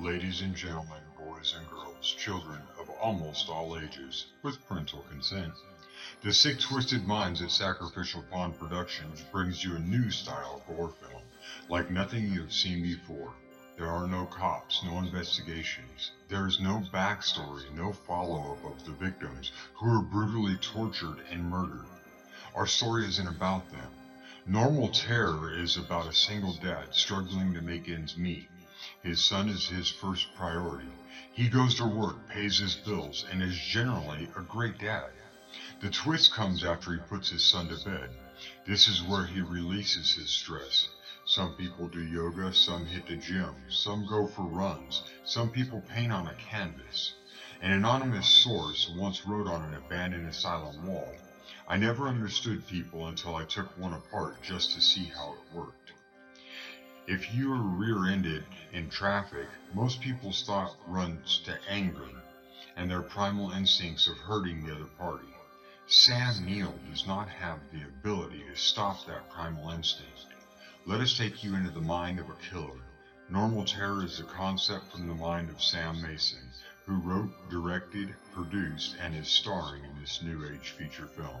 Ladies and gentlemen, boys and girls, children of almost all ages, with parental consent, the Sick Twisted Minds at Sacrificial Pond Productions brings you a new style of horror film, like nothing you have seen before. There are no cops, no investigations. There is no backstory, no follow up of the victims who were brutally tortured and murdered. Our story isn't about them. Normal Terror is about a single dad struggling to make ends meet. His son is his first priority. He goes to work, pays his bills, and is generally a great dad. The twist comes after he puts his son to bed. This is where he releases his stress. Some people do yoga, some hit the gym, some go for runs, some people paint on a canvas. An anonymous source once wrote on an abandoned asylum wall, I never understood people until I took one apart just to see how it worked. If you are rear-ended in traffic, most people's thought runs to anger and their primal instincts of hurting the other party. Sam Neill does not have the ability to stop that primal instinct. Let us take you into the mind of a killer. Normal Terror is a concept from the mind of Sam Mason, who wrote, directed, produced, and is starring in this new age feature film.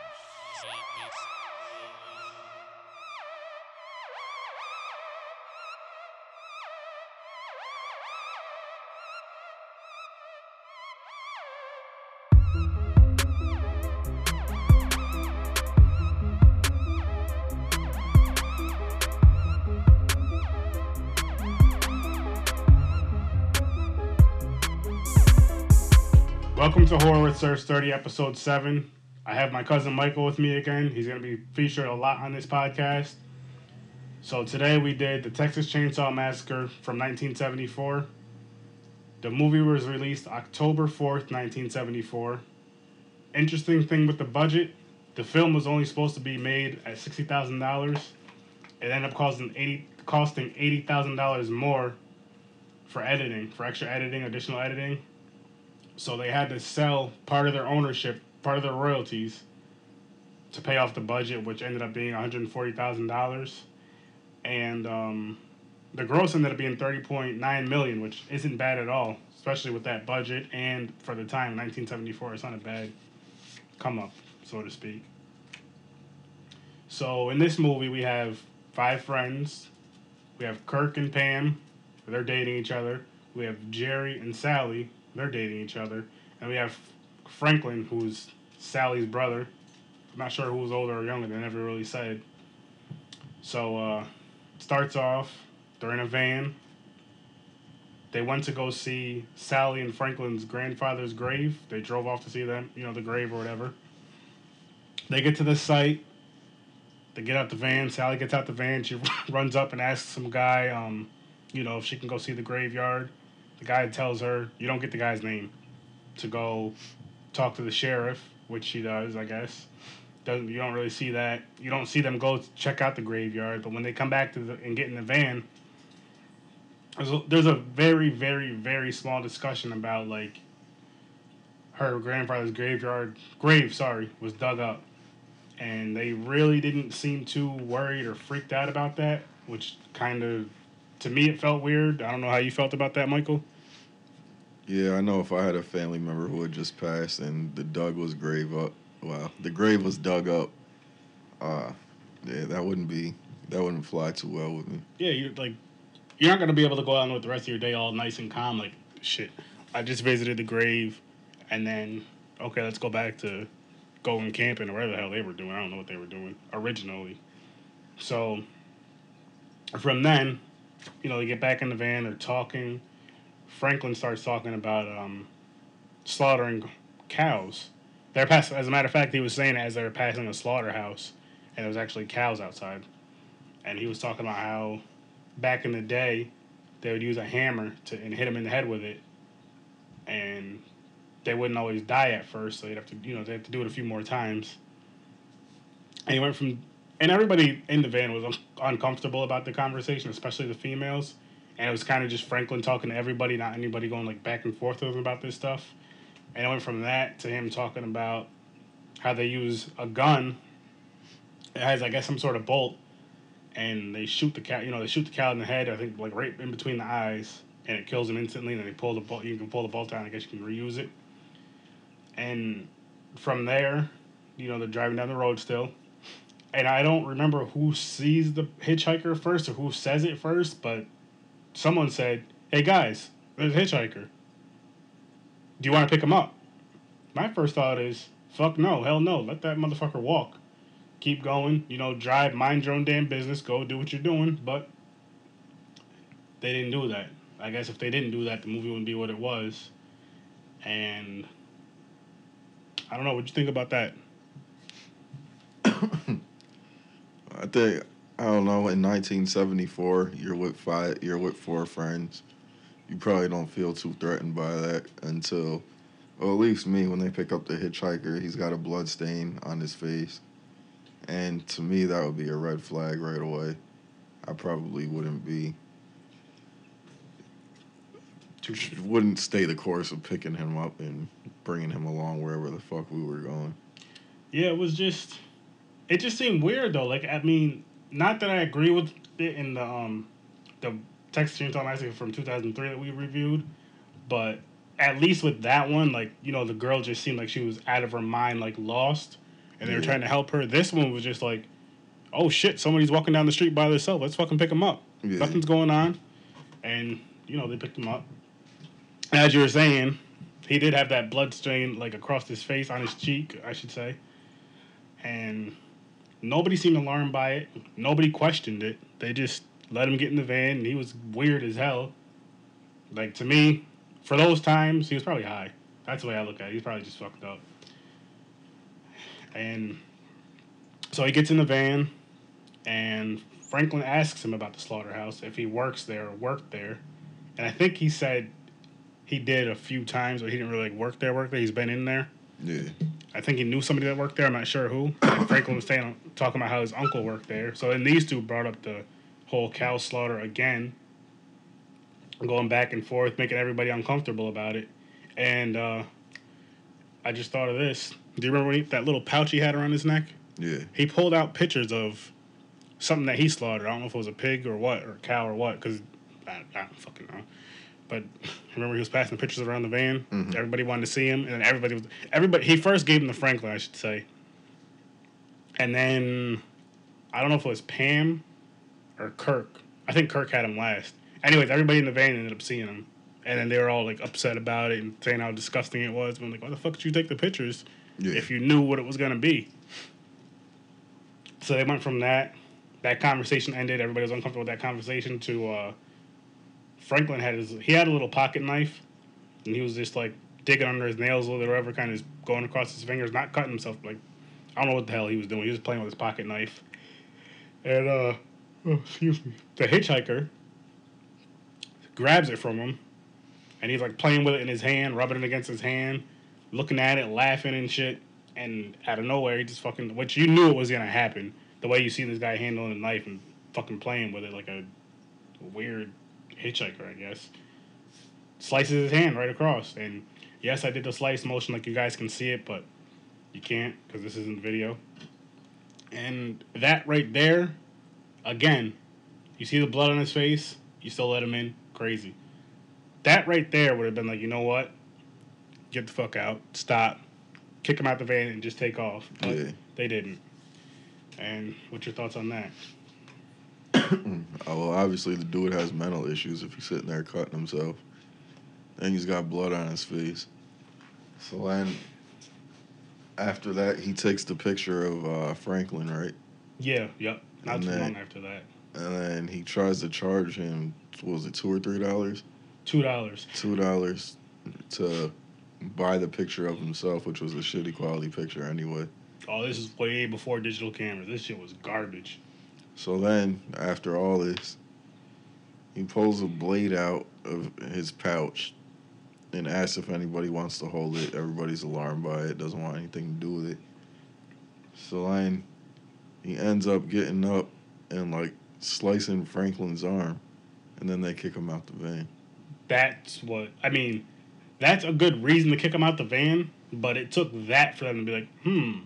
Welcome to Horror with Sir Sturdy, episode 7. I have my cousin Michael with me again. He's going to be featured a lot on this podcast. So today we did the Texas Chainsaw Massacre from 1974. The movie was released October 4th, 1974. Interesting thing with the budget, the film was only supposed to be made at $60,000. It ended up costing 80 costing $80,000 more for editing, for extra editing, additional editing. So they had to sell part of their ownership, part of their royalties, to pay off the budget, which ended up being one hundred forty thousand dollars, and um, the gross ended up being thirty point nine million, which isn't bad at all, especially with that budget and for the time, nineteen seventy four. It's not a bad come up, so to speak. So in this movie, we have five friends. We have Kirk and Pam, they're dating each other. We have Jerry and Sally, they're dating each other. And we have Franklin, who's Sally's brother. I'm not sure who was older or younger. They never really said. So uh, starts off. They're in a van. They went to go see Sally and Franklin's grandfather's grave. They drove off to see them, you know, the grave or whatever. They get to the site. They get out the van. Sally gets out the van. She runs up and asks some guy, um, you know, if she can go see the graveyard. The guy tells her, you don't get the guy's name, to go talk to the sheriff, which she does, I guess. Doesn't you don't really see that. You don't see them go check out the graveyard, but when they come back to the, and get in the van, there's a, there's a very very very small discussion about like her grandfather's graveyard grave, sorry, was dug up, and they really didn't seem too worried or freaked out about that, which kind of to me it felt weird. I don't know how you felt about that, Michael. Yeah, I know if I had a family member who had just passed and the dug was grave up, well, the grave was dug up, uh, yeah, that wouldn't be, that wouldn't fly too well with me. Yeah, you're like, you're not gonna be able to go out with the rest of your day all nice and calm. Like, shit, I just visited the grave, and then okay, let's go back to going camping or whatever the hell they were doing. I don't know what they were doing originally. So from then, you know, they get back in the van, they're talking. Franklin starts talking about um, slaughtering cows. They're passing. As a matter of fact, he was saying as they were passing a slaughterhouse, and there was actually cows outside. And he was talking about how back in the day, they would use a hammer to and hit them in the head with it, and they wouldn't always die at first. So they'd have to, you know, they have to do it a few more times. And he went from and everybody in the van was un- uncomfortable about the conversation, especially the females. And it was kind of just Franklin talking to everybody, not anybody going like back and forth with him about this stuff. And it went from that to him talking about how they use a gun. It has, I guess, some sort of bolt, and they shoot the cat. You know, they shoot the cow in the head. I think like right in between the eyes, and it kills him instantly. And then they pull the bolt. You can pull the bolt down. I guess you can reuse it. And from there, you know, they're driving down the road still. And I don't remember who sees the hitchhiker first or who says it first, but someone said, "Hey guys, there's a hitchhiker. Do you want to pick him up?" My first thought is, "Fuck no, hell no. Let that motherfucker walk. Keep going. You know, drive, mind your own damn business. Go do what you're doing." But they didn't do that. I guess if they didn't do that, the movie wouldn't be what it was. And I don't know. What you think about that? I think I don't know. In 1974, you're with five. You're with four friends. You probably don't feel too threatened by that until, well, at least me. When they pick up the hitchhiker, he's got a blood stain on his face, and to me, that would be a red flag right away. I probably wouldn't be. Wouldn't stay the course of picking him up and bringing him along wherever the fuck we were going. Yeah, it was just. It just seemed weird though. Like I mean, not that I agree with it in the um, the Texas Chainsaw Massacre from two thousand three that we reviewed, but at least with that one, like you know, the girl just seemed like she was out of her mind, like lost, and they were Yeah. trying to help her. This one was just like, oh shit, somebody's walking down the street by themselves. Let's fucking pick them up. Yeah. Nothing's going on, and you know they picked him up. As you were saying, he did have that blood stain like across his face on his cheek, I should say, and nobody seemed alarmed by it. Nobody questioned it. They just let him get in the van, and he was weird as hell. Like to me, for those times, he was probably high. That's the way I look at it. He's probably just fucked up. And so he gets in the van, and Franklin asks him about the slaughterhouse, if he works there or worked there. And I think he said he did a few times, but he didn't really like work there, work there. He's been in there. Yeah. I think he knew somebody that worked there. I'm not sure who. Franklin was saying, talking about how his uncle worked there. So then these two brought up the whole cow slaughter again, going back and forth, making everybody uncomfortable about it. And uh, I just thought of this. Do you remember when he, that little pouch he had around his neck? Yeah. He pulled out pictures of something that he slaughtered. I don't know if it was a pig or what, or a cow or what, because I, I don't fucking know. But remember, he was passing pictures around the van. Mhm. Everybody wanted to see him, and then everybody was everybody. He first gave him the Franklin, I should say, and then I don't know if it was Pam or Kirk. I think Kirk had him last. Anyways, everybody in the van ended up seeing him, and then they were all like upset about it and saying how disgusting it was. I'm like, why the fuck did you take the pictures? Yeah. if you knew what it was gonna be. So they went from that. That conversation ended. Everybody was uncomfortable with that conversation. To uh, Franklin had his he had a little pocket knife, and he was just like digging under his nails or whatever, kind of going across his fingers, not cutting himself. Like I don't know what the hell he was doing. He was playing with his pocket knife, and uh, oh, excuse me, the hitchhiker grabs it from him, and he's like playing with it in his hand, rubbing it against his hand looking at it, laughing and shit, and out of nowhere, he just fucking, which you knew it was gonna happen. The way you see this guy handling a knife and fucking playing with it like a weird hitchhiker, I guess. Slices his hand right across, and yes, I did the slice motion like you guys can see it, but you can't because this isn't video. And that right there, again, you see the blood on his face, you still let him in, crazy. That right there would have been like, you know what? get the fuck out, stop, kick him out the van, and just take off. But Yeah. they didn't. And what's your thoughts on that? Oh, well, obviously the dude has mental issues if he's sitting there cutting himself. And he's got blood on his face. So then, after that, he takes the picture of uh, Franklin, right? Yeah, yep. Not And too then- long after that. And then he tries to charge him, was it, two or three dollars? Two dollars. Two dollars to buy the picture of himself, which was a shitty quality picture anyway. Oh, this is way before digital cameras. This shit was garbage. So then, after all this, he pulls a blade out of his pouch and asks if anybody wants to hold it. Everybody's alarmed by it, doesn't want anything to do with it. So then, he ends up getting up and like slicing Franklin's arm, and then they kick him out the van. That's what I mean. That's a good reason to kick him out the van, but it took that for them to be like, hmm,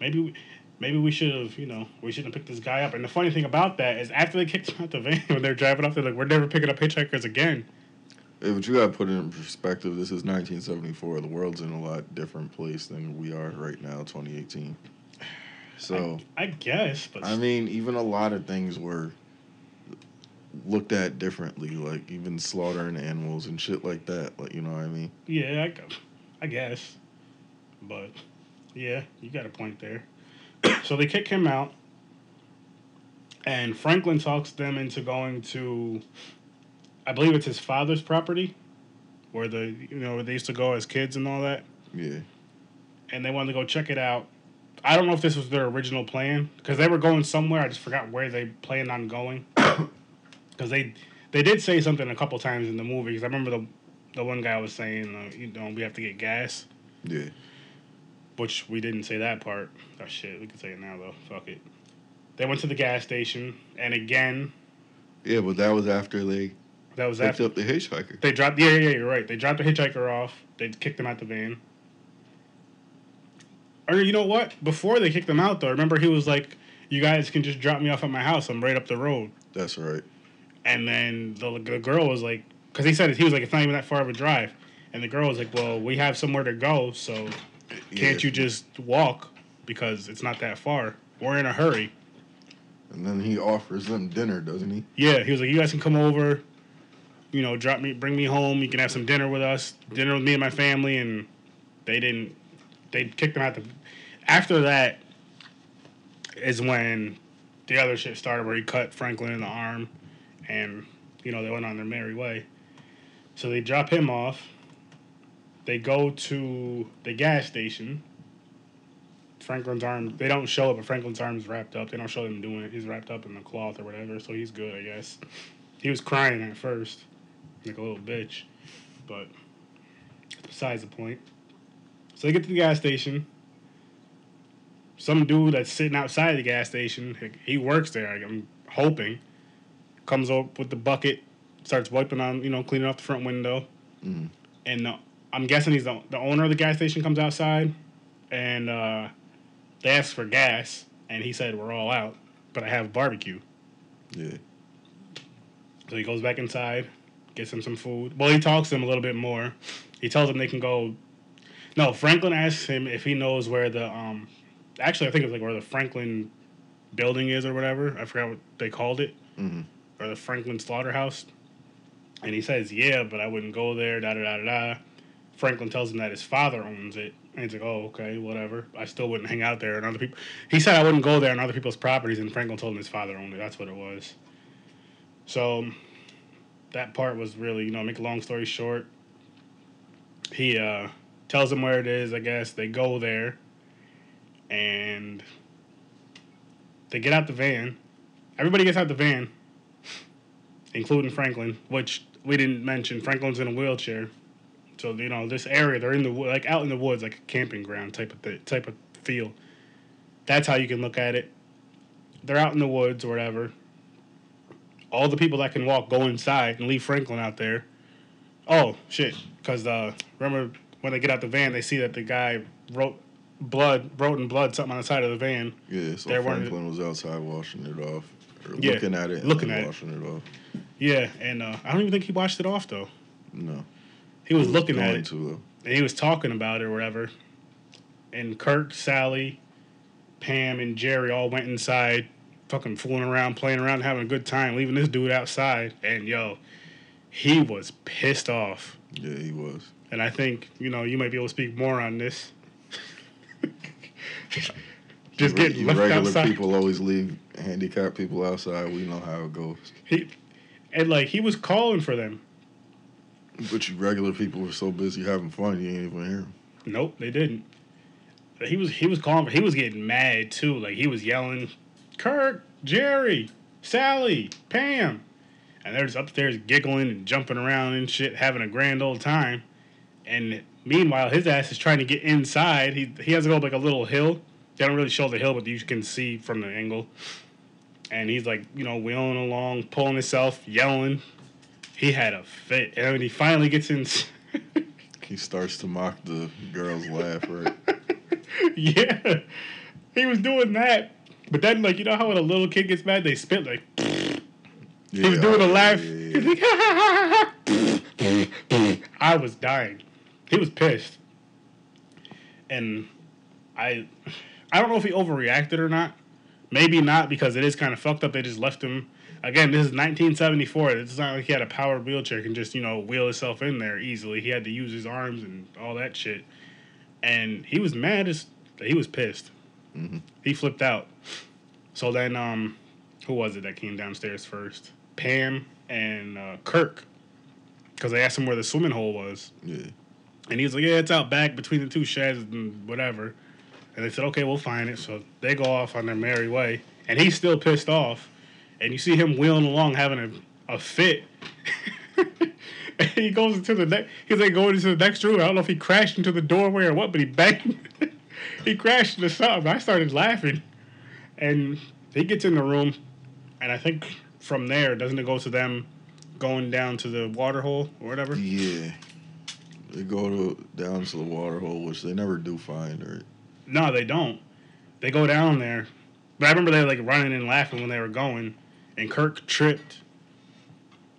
maybe, we, maybe we should have, you know, we shouldn't have picked this guy up. And the funny thing about that is, after they kicked him out the van, when they're driving off, they're like, we're never picking up hitchhikers again. Hey, but you gotta put it in perspective. This is 1974. The world's in a lot different place than we are right now, 2018. So I, I guess, but I mean, even a lot of things were looked at differently, like even slaughtering animals and shit like that. Like, you know what I mean? yeah, I, I guess, but yeah, you got a point there. So they kick him out, and Franklin talks them into going to, I believe it's his father's property, where the you know where they used to go as kids and all that. Yeah. and they wanted to go check it out. I don't know if this was their original plan because they were going somewhere. I just forgot where they planned on going. Because they they did say something a couple times in the movie. Because I remember the the one guy was saying, uh, you know, we have to get gas, Yeah. Which we didn't say that part. Oh shit, we can say it now though. Fuck it. They went to the gas station, and again, Yeah, but that was after they that was picked after up the hitchhiker. they dropped. Yeah, yeah, yeah, you're right. They dropped the hitchhiker off. They kicked him out the van. Or you know what? Before they kicked him out, though, remember he was like, "You guys can just drop me off at my house. I'm right up the road." That's right. And then the, the girl was like, because he said it, he was like, "It's not even that far of a drive." And the girl was like, "Well, we have somewhere to go, so can't you just walk because it's not that far? We're in a hurry." And then he offers them dinner, doesn't he? Yeah, he was like, "You guys can come over, you know, drop me, bring me home. You can have some dinner with us, dinner with me and my family." And they didn't. They kicked him out the. After that, is when the other shit started, where he cut Franklin in the arm, and you know they went on their merry way. So they drop him off. They go to the gas station. Franklin's arm, they don't show it, but Franklin's arm's wrapped up. They don't show him doing it. He's wrapped up in the cloth or whatever, so he's good, I guess. He was crying at first, like a little bitch, but besides the point. So they get to the gas station. Some dude that's sitting outside the gas station, he works there, I'm hoping, comes up with the bucket, starts wiping on, you know, cleaning off the front window. Mhm. And uh, I'm guessing he's the, the owner of the gas station comes outside and uh, they ask for gas, and he said, We're all out, but I have barbecue. Yeah. So he goes back inside, gets him some food. Well, he talks to him a little bit more. He tells him they can go. No, Franklin asks him if he knows where the um. Actually, I think it's like where the Franklin building is or whatever. I forgot what they called it, hmm or the Franklin slaughterhouse. And he says, "Yeah, but I wouldn't go there." Da da da da. Franklin tells him that his father owns it, and he's like, "Oh, okay, whatever. I still wouldn't hang out there." And other people, he said, "I wouldn't go there on other people's properties." And Franklin told him his father owned it. That's what it was. So that part was really, you know, make a long story short, he uh, tells them where it is, I guess. They go there and they get out the van. Everybody gets out the van, including Franklin, which we didn't mention. Franklin's in a wheelchair. So, you know, this area, they're in the like out in the woods, like a camping ground type of th- type of feel. That's how you can look at it. They're out in the woods or whatever all the people that can walk go inside and leave Franklin out there. Oh shit! Because uh, remember when they get out the van, they see that the guy wrote blood, wrote in blood something on the side of the van. Yeah. So Franklin was outside washing it off, or Yeah, looking at it, and looking at it. washing it off. Yeah, and uh, I don't even think he washed it off though. No. He was looking at it to and he was talking about it or whatever. And Kirk, Sally, Pam, and Jerry all went inside, fucking fooling around, playing around, having a good time, leaving this dude outside. And yo, he was pissed off. Yeah, he was. And I think, you know, you might be able to speak more on this. Just getting left regular outside. people always leave handicapped people outside. We know how it goes. He, and like he was calling for them. But you regular people were so busy having fun, you ain't even hear him. Nope, they didn't. He was he was calling. He was getting mad too. Like he was yelling, "Kirk, Jerry, Sally, Pam," and they're just upstairs giggling and jumping around and shit, having a grand old time. And meanwhile, his ass is trying to get inside. He he has to go up like a little hill they don't really show the hill, but you can see from the angle. And he's like, you know, wheeling along, pulling himself, yelling. He had a fit, and when he finally gets in, He starts to mock the girl's laugh, right? yeah, he was doing that. But then, like, you know how when a little kid gets mad, they spit like. Yeah, He was doing a laugh. yeah, He's yeah. like, I was dying. He was pissed, and I, I don't know if he overreacted or not. Maybe not because it is kind of fucked up. They just left him. Again, this is 1974. It's not like he had a powered wheelchair can just you know wheel himself in there easily. He had to use his arms and all that shit, and he was mad as he was pissed. Mhm. He flipped out. So then, um, who was it that came downstairs first? Pam and uh, Kirk, because they asked him where the swimming hole was, Yeah. and he was like, "Yeah, it's out back between the two sheds and whatever." And they said, "Okay, we'll find it." So they go off on their merry way, and he's still pissed off. And you see him wheeling along, having a, a fit. and he goes into the next. He's like going into the next room. I don't know if he crashed into the doorway or what, but he banged. he crashed into something. I started laughing, and he gets in the room, and I think from there, doesn't it go to them going down to the water hole or whatever? Yeah. They go to down to the water hole, which they never do find, right? No, they don't. They go down there. But I remember they were like running and laughing when they were going, and Kirk tripped.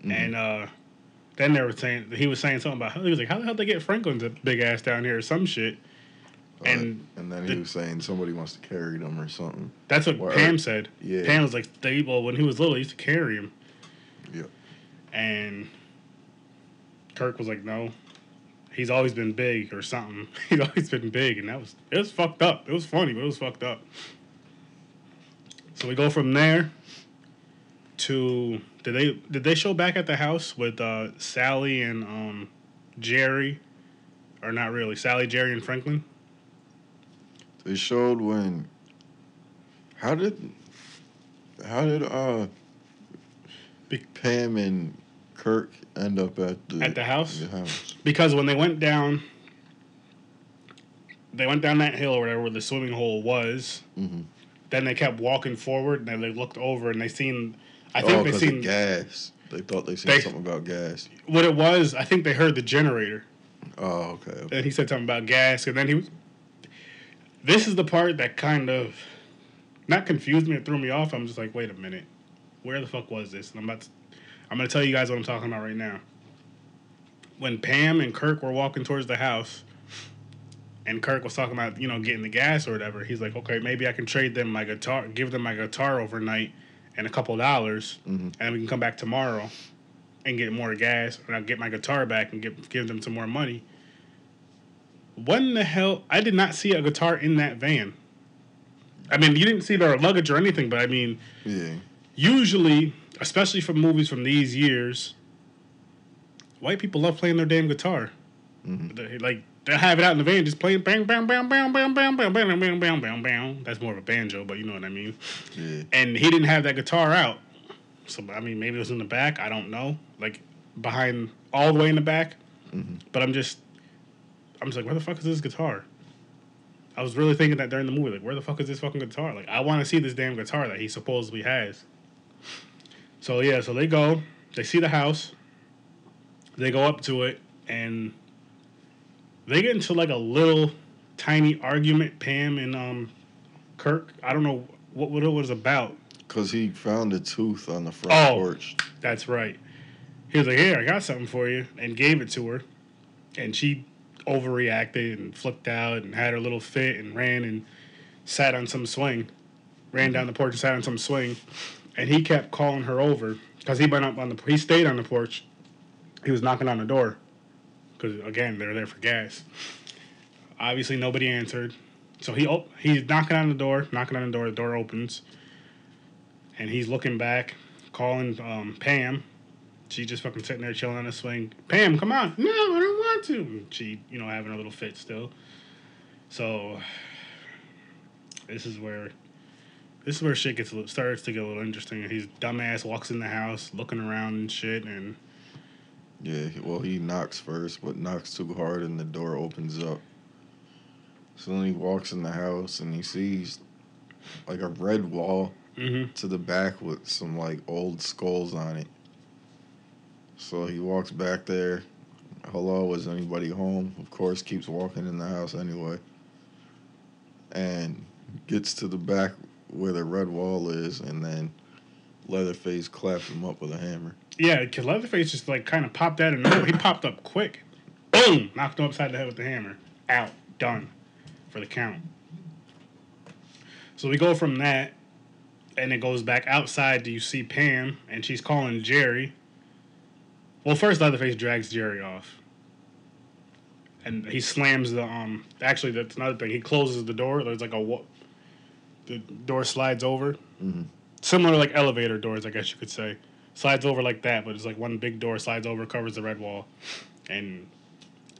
Mhm. And uh, then they were saying he was saying something about he was like, "How the hell they get Franklin's a big ass down here or some shit?" Uh, And and then the- he was saying somebody wants to carry him or something. That's what Word. Pam said. Yeah. Pam was like, they, "Well, when he was little, he used to carry him." Yep. And Kirk was like, "No, he's always been big or something. He's always been big," and that was it was fucked up. It was funny, but it was fucked up. So we go from there to did they did they show back at the house with uh, Sally and um, Jerry, or not really Sally, Jerry, and Franklin? They showed when. How did. How did uh. Be- Pam and Kirk end up at the At the house? The house. because when they went down they went down that hill or whatever where the swimming hole was Mm-hmm. then they kept walking forward and they looked over and they seen i oh, they because seen gas. They thought they seen They- something about gas. what it was i think they heard the generator Oh, okay. okay. and he said something about gas and then he was this is the part that kind of not confused me or threw me off i'm just like wait a minute where the fuck was this and i'm about to i'm going to tell you guys what i'm talking about right now when pam and kirk were walking towards the house and kirk was talking about you know getting the gas or whatever he's like okay maybe i can trade them my guitar give them my guitar overnight and a couple dollars Mhm. and we can come back tomorrow and get more gas and i'll get my guitar back and give, give them some more money what in the hell i did not see a guitar in that van i mean you didn't see their luggage or anything but i mean Yeah. usually, especially for movies from these years, white people love playing their damn guitar. Mhm. They, like they'll have it out in the van, just playing bang bang bang bang bang bang bang bang bang bang bang bang. That's more of a banjo, but you know what I mean. Yeah. And he didn't have that guitar out, so I mean maybe it was in the back. I don't know, like behind all the way in the back. Mhm. But I'm just, I'm just like, where the fuck is this guitar? I was really thinking that during the movie, like, where the fuck is this fucking guitar? Like, I want to see this damn guitar that he supposedly has. So yeah, so they go, they see the house, they go up to it, and they get into like a little tiny argument. Pam and um, Kirk. I don't know what what it was about. Because he found a tooth on the front Oh. porch. That's right. He was like, "Here, I got something for you," and gave it to her, and she overreacted and flipped out and had her little fit and ran and sat on some swing, ran down the porch and sat on some swing, and he kept calling her over because he went up on the he stayed on the porch. He was knocking on the door because again they're there for gas. Obviously, nobody answered, so he op- he's knocking on the door, knocking on the door. The door opens, and he's looking back, calling um, Pam. She just fucking sitting there chilling on the swing. Pam, come on! No, I don't want to. She, you know, having a little fit still. So this is where this is where shit gets starts to get a little interesting. He's dumbass walks in the house looking around and shit, and Yeah. Well, he knocks first, but knocks too hard and the door opens up. So then he walks in the house and he sees like a red wall Mm-hmm. to the back with some like old skulls on it. So he walks back there. Hello, is anybody home? Of course, keeps walking in the house anyway. And gets to the back where the red wall is, and then Leatherface claps him up with a hammer. Yeah, because Leatherface just like kind of popped out of nowhere. He popped up quick. Boom! Knocked him upside the head with the hammer. Out. Done. For the count. So we go from that, and it goes back outside. Do you see Pam? And she's calling Jerry. Well, first Leatherface drags Jerry off. And he slams the um. Actually, that's another thing. He closes the door. There's like a wa- the door slides over. Mhm. Similar like elevator doors, I guess you could say slides over like that, but it's like one big door slides over, covers the red wall, and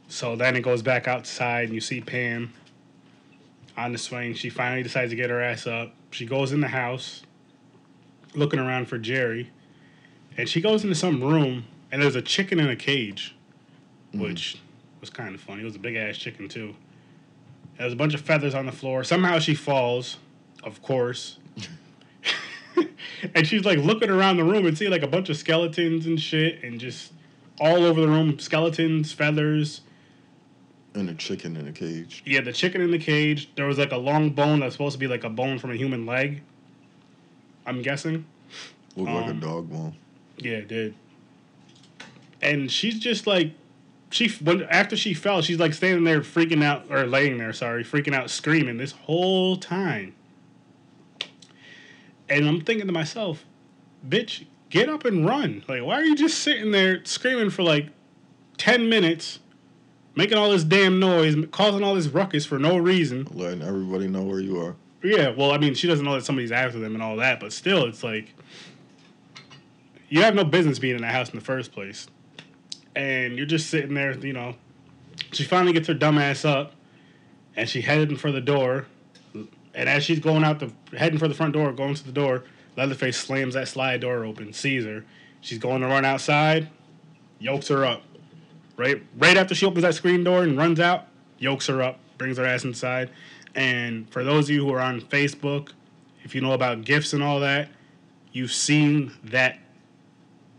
so then it goes back outside, and you see Pam on the swing. She finally decides to get her ass up. She goes in the house, looking around for Jerry, and she goes into some room, and there's a chicken in a cage, mm-hmm. which was kind of funny. It was a big ass chicken too. There's a bunch of feathers on the floor. Somehow she falls, of course. And she's like looking around the room and see like a bunch of skeletons and shit and just all over the room skeletons feathers. And a chicken in a cage. yeah the chicken in the cage. There was like a long bone that's supposed to be like a bone from a human leg i'm guessing. Looked like a Um, dog bone. yeah it did. And she's just like she when after she fell she's like standing there freaking out or laying there sorry freaking out screaming this whole time and i'm thinking to myself bitch get up and run like why are you just sitting there screaming for like 10 minutes making all this damn noise causing all this ruckus for no reason Letting everybody know where you are. yeah, well, I mean, she doesn't know that somebody's after them and all that, but still, it's like you have no business being in that house in the first place, and you're just sitting there. You know, she finally gets her dumb ass up, and she heading for the door, and as she's going out the heading for the front door, going to the door, Leatherface slams that slide door open, sees her. She's going to run outside, yokes her up. Right, right after she opens that screen door and runs out, yokes her up, brings her ass inside. And for those of you who are on Facebook, if you know about GIFs and all that, you've seen that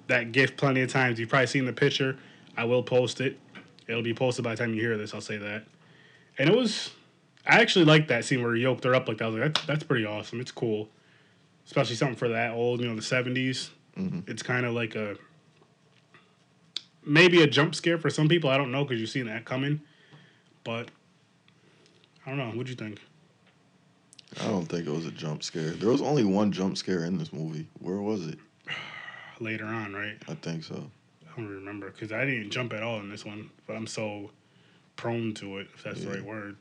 that GIF plenty of times. You've probably seen the picture. I will post it. It'll be posted by the time you hear this. I'll say that. And it was, I actually like that scene where he yoked her up like that. I was like, that's, that's pretty awesome. It's cool, especially something for that old, you know, the seventies. Mhm. It's kind of like a maybe a jump scare for some people. I don't know because you've seen that coming, but I don't know. What'd you think? I don't think it was a jump scare. There was only one jump scare in this movie. Where was it? Later on, right? I think so. I don't remember because I didn't jump at all in this one, but I'm so prone to it, if that's the right word.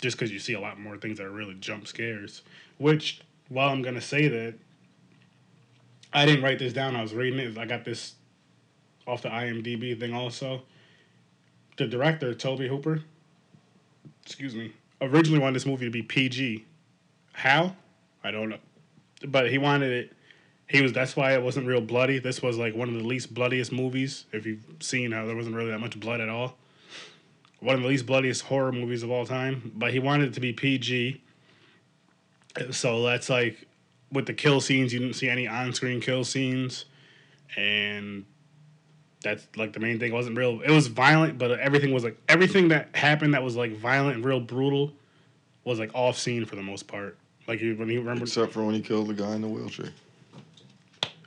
Just because you see a lot more things that are really jump scares. Which, while I'm gonna say that, I didn't write this down. I was reading it. I got this off the IMDb thing also. The director Tobe Hooper, excuse me, originally wanted this movie to be PG. How? I don't know, but he wanted it he was that's why it wasn't real bloody. This was like one of the least bloodiest movies. If you've seen how there wasn't really that much blood at all. One of the least bloodiest horror movies of all time. But he wanted it to be PG. So that's like with the kill scenes, you didn't see any on screen kill scenes. And that's like the main thing. It wasn't real it was violent, but everything was like everything that happened that was like violent and real brutal was like off scene for the most part. Like you when you remember Except for when he killed the guy in the wheelchair.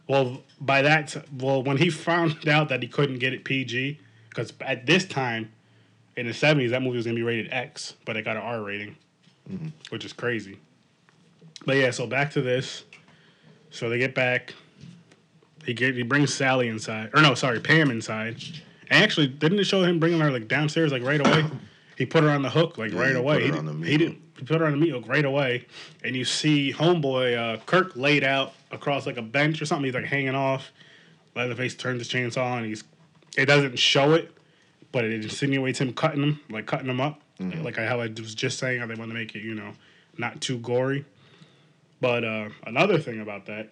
Well, by that, t- well, when he found out that he couldn't get it PG, because at this time, in the seventies, that movie was gonna be rated X, but it got an R rating, Mhm. which is crazy. But yeah, so back to this. So they get back. He get he brings Sally inside, or no, sorry, Pam inside. And actually, didn't it show him bringing her like downstairs like right away? He put her on the hook like Yeah, right away. He, on did- the he did. hook. He put her on the meat hook right away, and you see homeboy uh, Kirk laid out across like a bench or something. He's like hanging off. Leatherface turns his chainsaw and he's. It doesn't show it, but it insinuates him cutting them, like cutting him up, Mhm. like how I was just saying how they want to make it, you know, not too gory. But uh, another thing about that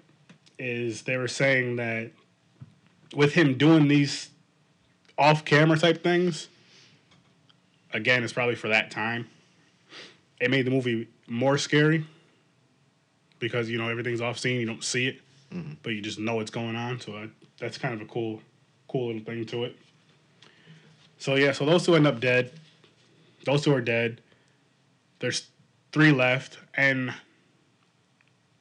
is they were saying that with him doing these off-camera type things, again, it's probably for that time. it made the movie more scary because you know everything's off scene, you don't see it, Mhm. but you just know what's going on. So I, that's kind of a cool, cool little thing to it. So yeah, so those two end up dead. Those two are dead. There's three left, and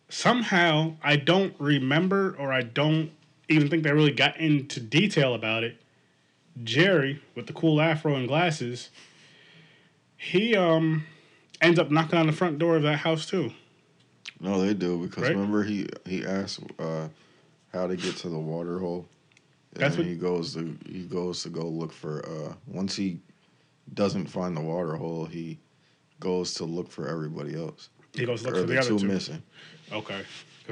somehow I don't remember, or I don't even think they really got into detail about it. Jerry with the cool afro and glasses, he um ends up knocking on the front door of that house too. No, they do because Right? remember he he asked uh, how to get to the water hole. And That's what- he goes to he goes to go look for uh, once he doesn't find the water hole, he goes to look for everybody else. He goes look or for the, the other two two. missing. Okay.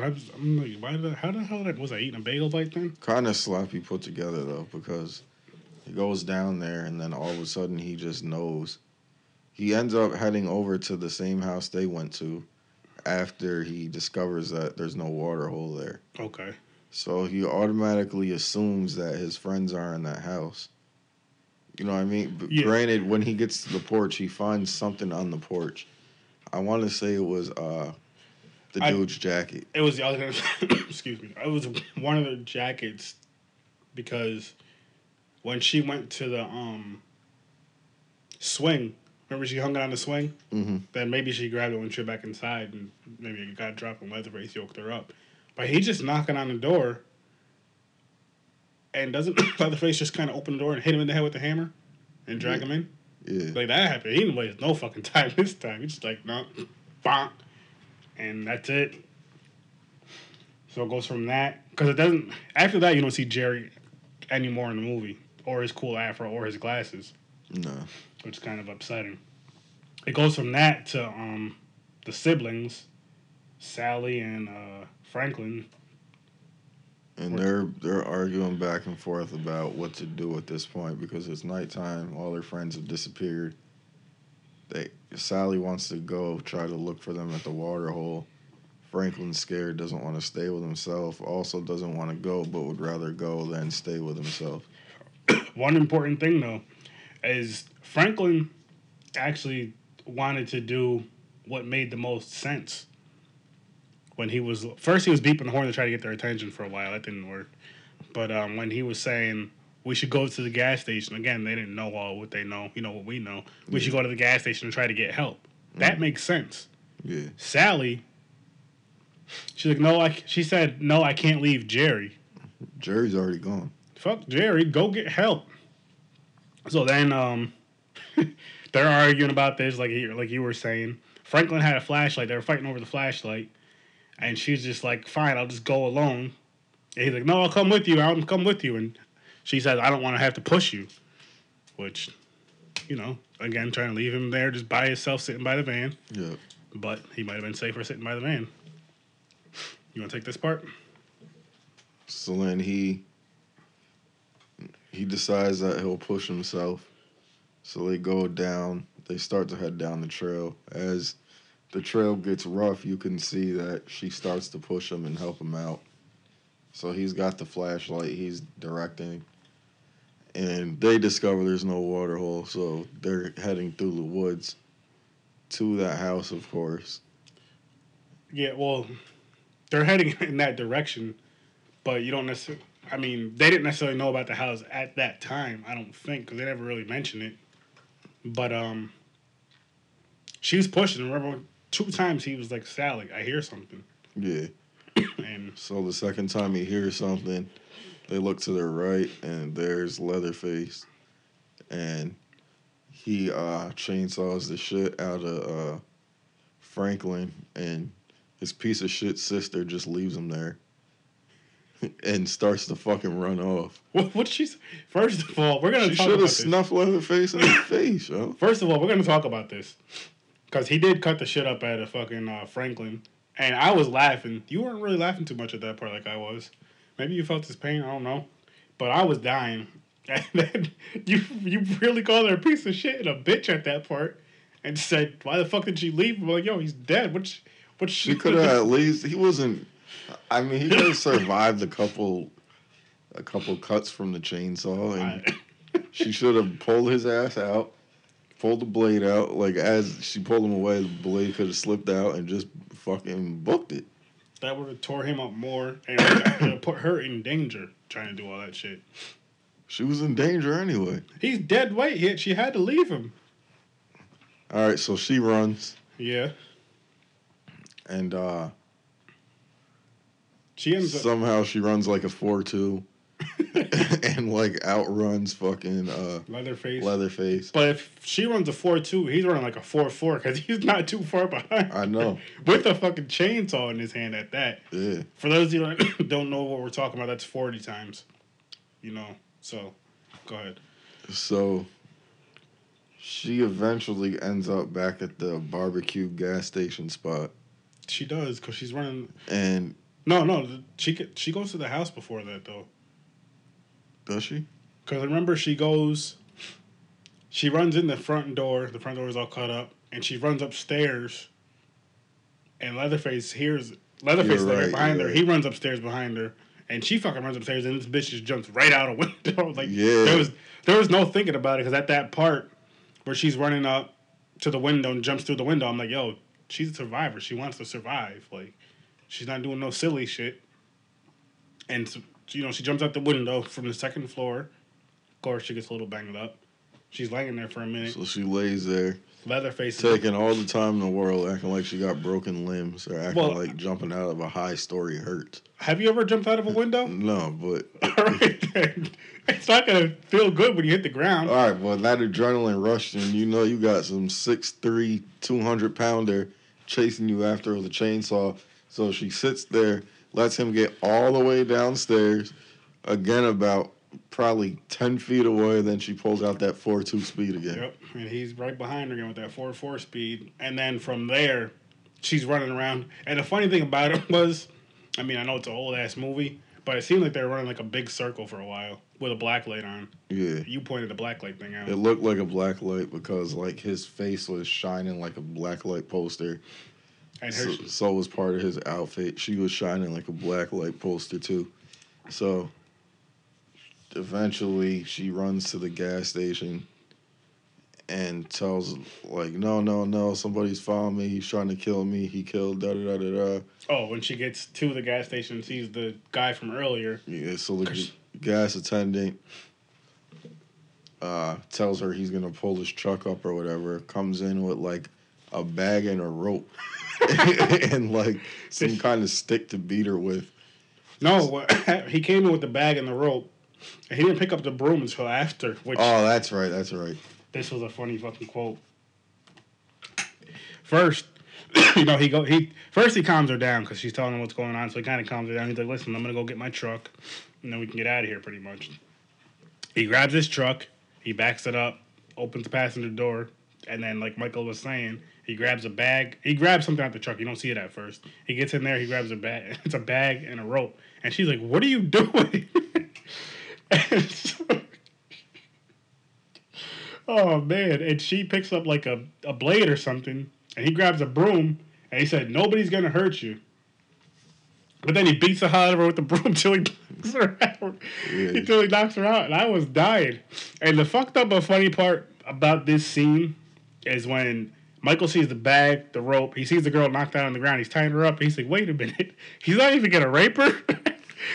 I was, I'm like, why did I, how the hell did I, was I eating a bagel bite then? Kind of sloppy put together though because he goes down there and then all of a sudden he just knows. He ends up heading over to the same house they went to after he discovers that there's no water hole there. Okay. So he automatically assumes that his friends are in that house. You know what I mean? But Yeah. Granted, when he gets to the porch, he finds something on the porch. I want to say it was uh, the I- dude's jacket. It was the other. excuse me. It was one of the jackets because when she went to the um swing, remember she hung it on the swing. hmm Then maybe she grabbed it when she went back inside, and maybe it got dropped and Leatherface yoked her up. But he's just knocking on the door, and doesn't Leatherface just kind of open the door and hit him in the head with the hammer, and drag Yeah. him in? Yeah. Like that happened. He didn't waste no fucking time this time. He's just like, no, bonk. And that's it. So it goes from that. Because it doesn't, after that, you don't see Jerry anymore in the movie, or his cool afro, or his glasses, No. which is kind of upsetting. It goes from that to um, the siblings, Sally and uh, Franklin. And they're they're arguing back and forth about what to do at this point because it's nighttime. All their friends have disappeared. They Sally wants to go try to look for them at the water hole. Franklin's scared, doesn't want to stay with himself. Also doesn't want to go, but would rather go than stay with himself. One important thing though is Franklin actually wanted to do what made the most sense. When he was first, he was beeping the horn to try to get their attention for a while. That didn't work. But um, when he was saying we should go to the gas station again, they didn't know all what they know. You know what we know. We should go to the gas station and try to get help. That makes sense. Yeah. Sally, she's like, no, I. She said, no, I can't leave Jerry. Jerry's already gone. fuck Jerry, go get help. So then um they're arguing about this like you like you were saying. Franklin had a flashlight. They were fighting over the flashlight. And she's just like, fine, I'll just go alone. And he's like, no, I'll come with you. I'll come with you. And she says, I don't want to have to push you. Which, you know, again, trying to leave him there just by himself sitting by the van. Yeah. But he might have been safer sitting by the van. You want to take this part? So then he he decides that he'll push himself. So they go down. They start to head down the trail. As the trail gets rough, you can see that she starts to push him and help him out. So he's got the flashlight. He's directing. And they discover there's no water hole, so they're heading through the woods to that house, of course. Yeah, well, they're heading in that direction, but you don't necessarily. I mean, they didn't necessarily know about the house at that time. I don't think because they never really mentioned it. But um, she was pushing. Remember, two times he was like, "Sally, I hear something," Yeah. and So the second time he hears something, they look to their right and there's Leatherface, and he uh, chainsaws the shit out of uh, Franklin, and his piece of shit sister just leaves him there, and starts to fucking run off. what? What she? First of all, we're gonna She talk should have snuffed Leatherface in the face, yo. First of all, we're gonna talk about this because he did cut the shit up at a fucking uh, Franklin, and I was laughing. You weren't really laughing too much at that part, like I was. Maybe you felt his pain. I don't know, but I was dying. And then you you really called her a piece of shit and a bitch at that part, and said, "Why the fuck did she leave?" I'm like, "Yo, he's dead." What? sh- What? She could have at least. He wasn't. I mean, he could have survived a couple, a couple cuts from the chainsaw, and I- she should have pulled his ass out, pulled the blade out. Like as she pulled him away, the blade could have slipped out and just fucking booked it. That would have tore him up more and like, put her in danger trying to do all that shit. She was in danger anyway. He's dead weight. He, she had to leave him. All right, so she runs Yeah. and uh She ends up. somehow she runs like a four two and like outruns fucking uh Leatherface. Leatherface. But if she runs a 4 2, he's running like a 4 4 because he's not too far behind. I know. With a fucking chainsaw in his hand at that. Yeah. For those of you that don't know what we're talking about, that's 40 times. You know, so go ahead. So she eventually ends up back at the barbecue gas station spot She does because she's running. and No, no, she she goes to the house before that though. Does she? Because I remember, she goes, she runs in the front door. The front door is all cut up, and she runs upstairs. And Leatherface hears Leatherface You're there right, behind her. right. He runs upstairs behind her, and she fucking runs upstairs, and this bitch just jumps right out a window. like Yeah. there was there was no thinking about it because at that part where she's running up to the window and jumps through the window, I'm like, yo, she's a survivor. She wants to survive. Like she's not doing no silly shit. And you know, she jumps out the window from the second floor. Of course, she gets a little banged up. She's laying there for a minute. So she lays there, Leatherface. taking all the time in the world, acting like she got broken limbs or acting Well- like jumping out of a high story hurts. Have you ever jumped out of a window? No, but All right, then. It's not gonna feel good when you hit the ground. all right, well that adrenaline rush and you know you got some 6'3", 200 pounder chasing you after with a chainsaw. So she sits there, lets him get all the way downstairs, again about probably ten feet away. Then she pulls out that four two speed again. Yep, and he's right behind her again with that four four speed, and then from there, she's running around. And the funny thing about it was, I mean, I know it's an old ass movie, but it seemed like they were running like a big circle for a while with a black light on. Yeah. You pointed the black light thing out. It looked like a black light because like his face was shining like a black light poster. And her, So, so was part of his outfit. She was shining like a black light poster too. So eventually she runs to the gas station and tells like, no, no, no, somebody's following me. He's trying to kill me. He killed da da da da da. oh, when she gets to the gas station, sees the guy from earlier. Yeah, so the g- gas attendant uh, tells her he's gonna pull his truck up or whatever. Comes in with like a bag and a rope and like some kind of stick to beat her with. No, he came in with the bag and the rope, and he didn't pick up the broom until after. Which Oh, that's right. That's right. this was a funny fucking quote. First, you know, he go he first he calms her down because she's telling him what's going on. So he kind of calms her down. He's like, "Listen, I'm gonna go get my truck, and then we can get out of here." Pretty much. He grabs his truck, he backs it up, opens the passenger door, and then, like Michael was saying, he grabs a bag. He grabs something out the truck. You don't see it at first. He gets in there. He grabs a bag. It's a bag and a rope, and she's like, "What are you doing?" So- Oh man! And she picks up like a, a blade or something, and he grabs a broom, and he said, "Nobody's gonna hurt you." But then he beats the hell out of her with the broom till he knocks her out. Yeah. Until he knocks her out, and I was dying. And the fucked up but funny part about this scene is when Michael sees the bag, the rope. He sees the girl knocked out on the ground. He's tying her up. He's like, "Wait a minute! He's not even gonna rape her."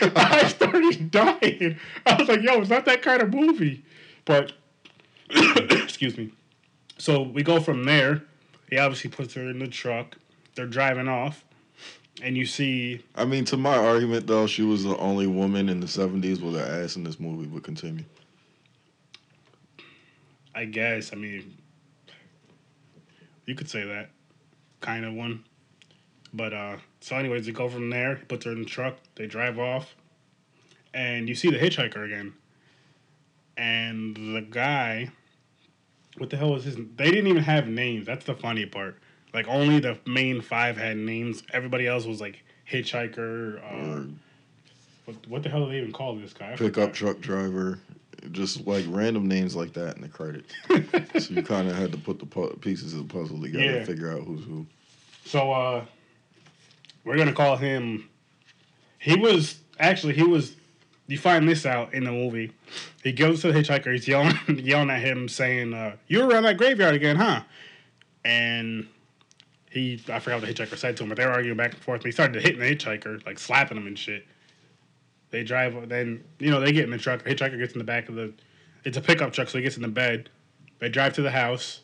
I started dying. I was like, "Yo, it's not that kind of movie." But excuse me. So we go from there. He obviously puts her in the truck. They're driving off, and you see I mean, to my argument though, she was the only woman in the '70s with an ass in this movie. But continue. I guess. I mean, you could say that kind of one. But uh, so, anyways, they go from there. He puts her in the truck. They drive off, and you see the hitchhiker again. And the guy, what the hell was his? They didn't even have names. That's the funny part. Like only the main five had names. Everybody else was like hitchhiker. Uh, Or what, what the hell do they even call this guy? I pickup forgot. truck driver, just like random names like that in the credits. so you kind of had to put the pu- pieces of the puzzle together Yeah. to figure out who's who. So uh we're gonna call him he was actually he was you find this out in the movie. He goes to the hitchhiker. He's yelling, yelling at him, saying, uh, "You were around that graveyard again, huh?" And he, I forgot what the hitchhiker said to him, but they were arguing back and forth. He started hitting the hitchhiker, like slapping him and shit. They drive, then you know they get in the truck. Hitchhiker gets in the back of the. It's a pickup truck, so he gets in the bed. They drive to the house.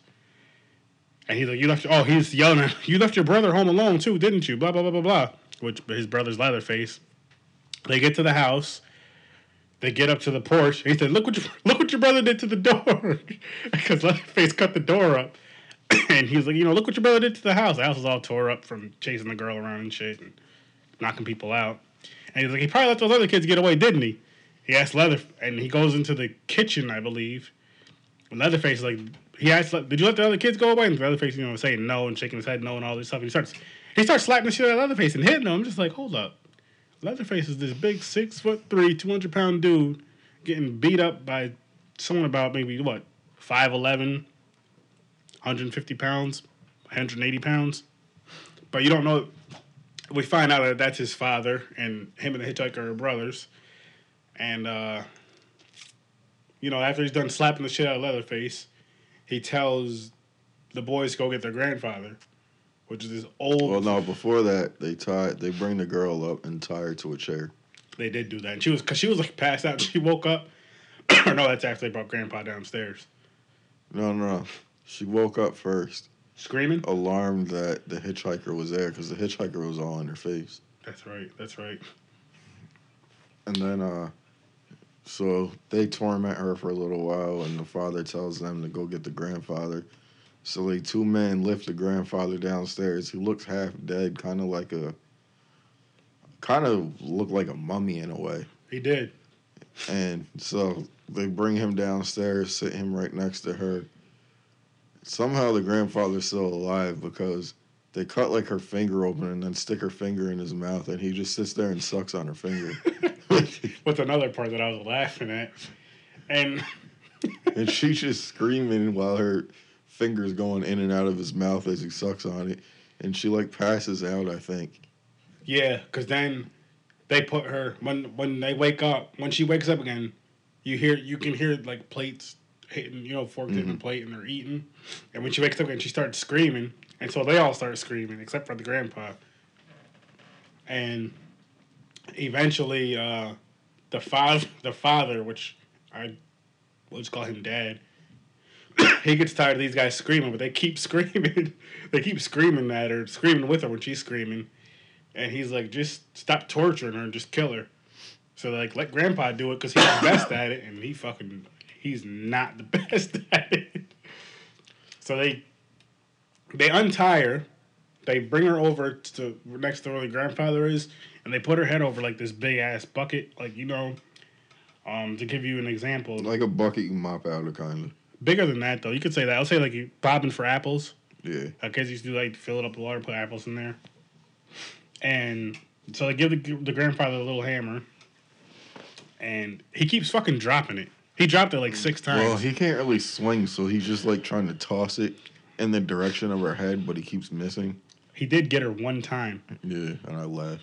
And he's like, "You left." Oh, he's yelling at you. Left your brother home alone too, didn't you? Blah blah blah blah blah. Which his brother's Leatherface. They get to the house. They get up to the porch. He said, "Look what your, look what your brother did to the door," because Leatherface cut the door up. and he's like, "You know, look what your brother did to the house. The house is all tore up from chasing the girl around and shit and knocking people out." And he's like, "He probably let those other kids get away, didn't he?" He asked Leather, and he goes into the kitchen, I believe. And Leatherface is like, he like, "Did you let the other kids go away?" And Leatherface, you know, saying no and shaking his head no and all this stuff. And he starts, he starts slapping the shit out of Leatherface and hitting him. I'm just like, hold up, Leatherface is this big six foot three, two hundred pound dude getting beat up by someone about maybe what 5'11", 150 pounds, 180 pounds. But you don't know. We find out that that's his father, and him and the hitchhiker are brothers. And uh, you know, after he's done slapping the shit out of Leatherface, he tells the boys to go get their grandfather, which is this old. Well, no, before that, they tie, they bring the girl up and tie her to a chair. They did do that, and she was because she was like passed out. She woke up. or no, that's after they brought Grandpa downstairs, No, no, no. She woke up first, screaming. alarmed that the hitchhiker was there because the hitchhiker was all in her face. That's right. That's right. And then, uh, so they torment her for a little while, and the father tells them to go get the grandfather. So like two men lift the grandfather downstairs. He looks half dead, kind of like a, kind of looked like a mummy in a way. He did. And so they bring him downstairs, sit him right next to her. Somehow the grandfather's still alive because they cut like her finger open and then stick her finger in his mouth, and he just sits there and sucks on her finger. What's another part that I was laughing at, and and she's just screaming while her fingers going in and out of his mouth as he sucks on it, and she like passes out. I think. yeah, because then they put her when when they wake up when she wakes up again, you hear you can hear like plates hitting you know forks in the plate and they're eating, and when she wakes up and she starts screaming, and so they all start screaming except for the grandpa. And eventually, uh, the father the father, which I we'll just call him dad. he gets tired of these guys screaming, but they keep screaming. they keep screaming at her, screaming with her when she's screaming. And he's like, just stop torturing her and just kill her. So like, let Grandpa do it because he's the best at it, and he fucking he's not the best at it. So they they untie her, they bring her over to next to where the grandfather is, and they put her head over like this big ass bucket, like you know. Um, to give you an example, Like a bucket you mop out of, kind of. bigger than that though. You could say that. I'll say like you bobbing for apples. Yeah. Our kids used to do, like fill it up with water, put apples in there, and so they give the, the grandfather a little hammer, and he keeps fucking dropping it. He dropped it like mm. six times. Well, he can't really swing, so he's just like trying to toss it in the direction of her head, but he keeps missing. he did get her one time, Yeah, and I laughed.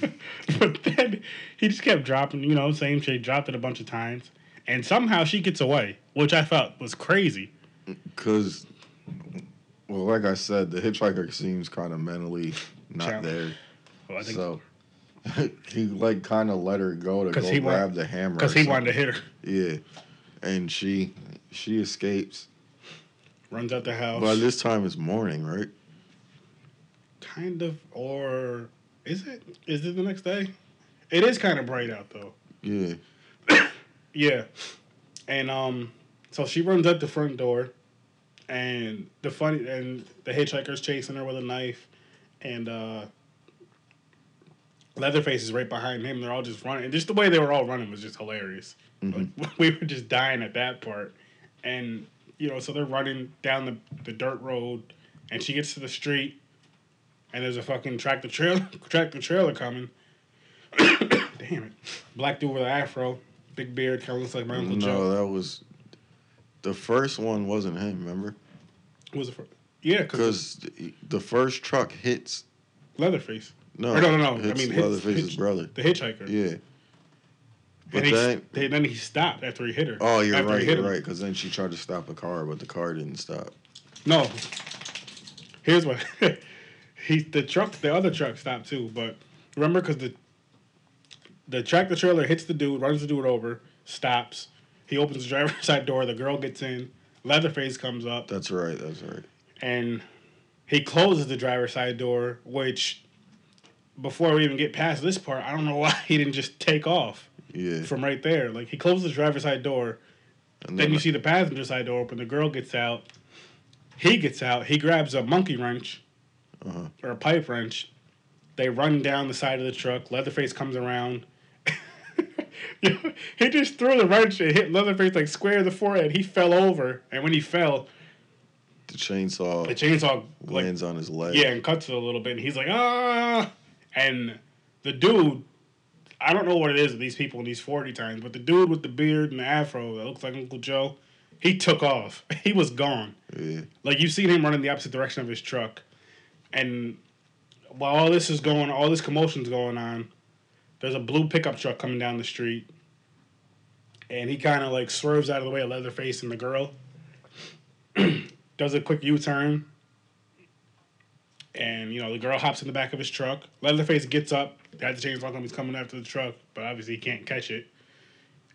but then he just kept dropping. You know, same shit. Dropped it a bunch of times, and somehow she gets away, which I felt was crazy. Cause, well, like I said, the hitchhiker seems kind of mentally not Challenged. there. Well, I think So he like kind of let her go to go he grab the hammer. because he wanted to hit her. Yeah, and she she escapes. Runs out the house. By this time, it's morning, right? kind of, or is it? Is it the next day? It is kind of bright out though. Yeah. Yeah, and um, so she runs up the front door, and the funny and the hitchhiker's chasing her with a knife, and uh, Leatherface is right behind him. They're all just running, and just the way they were all running was just hilarious. Mhm. Like we were just dying at that part, and you know, so they're running down the the dirt road, and she gets to the street, and there's a fucking tractor trailer tractor trailer coming. Damn it, black dude with an afro, big beard, kind of looks like my uncle no, Joe. that was the first one. Wasn't him? Remember? Was the first? Yeah, Because the first truck hits. Leatherface, No, Or no, no, no, I mean, Leatherface's hits- brother. the hitchhiker. Yeah. But and he, then- they- then he stopped after he hit her. Oh, you're After he right, hit you're right. Because then she tried to stop a car, but the car didn't stop. No. Here's what he the truck the other truck stopped too, but remember because the the tractor trailer hits the dude, runs the dude over, stops. He opens the driver's side door. The girl gets in. Leatherface comes up, That's right. That's right. and he closes the driver's side door. Which, before we even get past this part, I don't know why he didn't just take off Yeah. from right there. Like he closes the driver's side door. And Then you see the passenger side door open. The girl gets out. He gets out. He grabs a monkey wrench Uh-huh. or a pipe wrench. They run down the side of the truck. Leatherface comes around. he just threw the wrench and hit Leatherface like square in the forehead. He fell over, and when he fell, the chainsaw the chainsaw like lands on his leg. yeah and cuts it a little bit. And he's like ah, and the dude. I don't know what it is with these people in these forty times, but the dude with the beard and the afro that looks like Uncle Joe, he took off. He was gone. Yeah. Like you've seen him running the opposite direction of his truck, and while all this is going, all this commotion's going on, there's a blue pickup truck coming down the street, and he kind of like swerves out of the way of Leatherface and the girl. Does a quick U turn, and you know the girl hops in the back of his truck. Leatherface gets up, got the chainsaw He's coming after the truck, but obviously he can't catch it.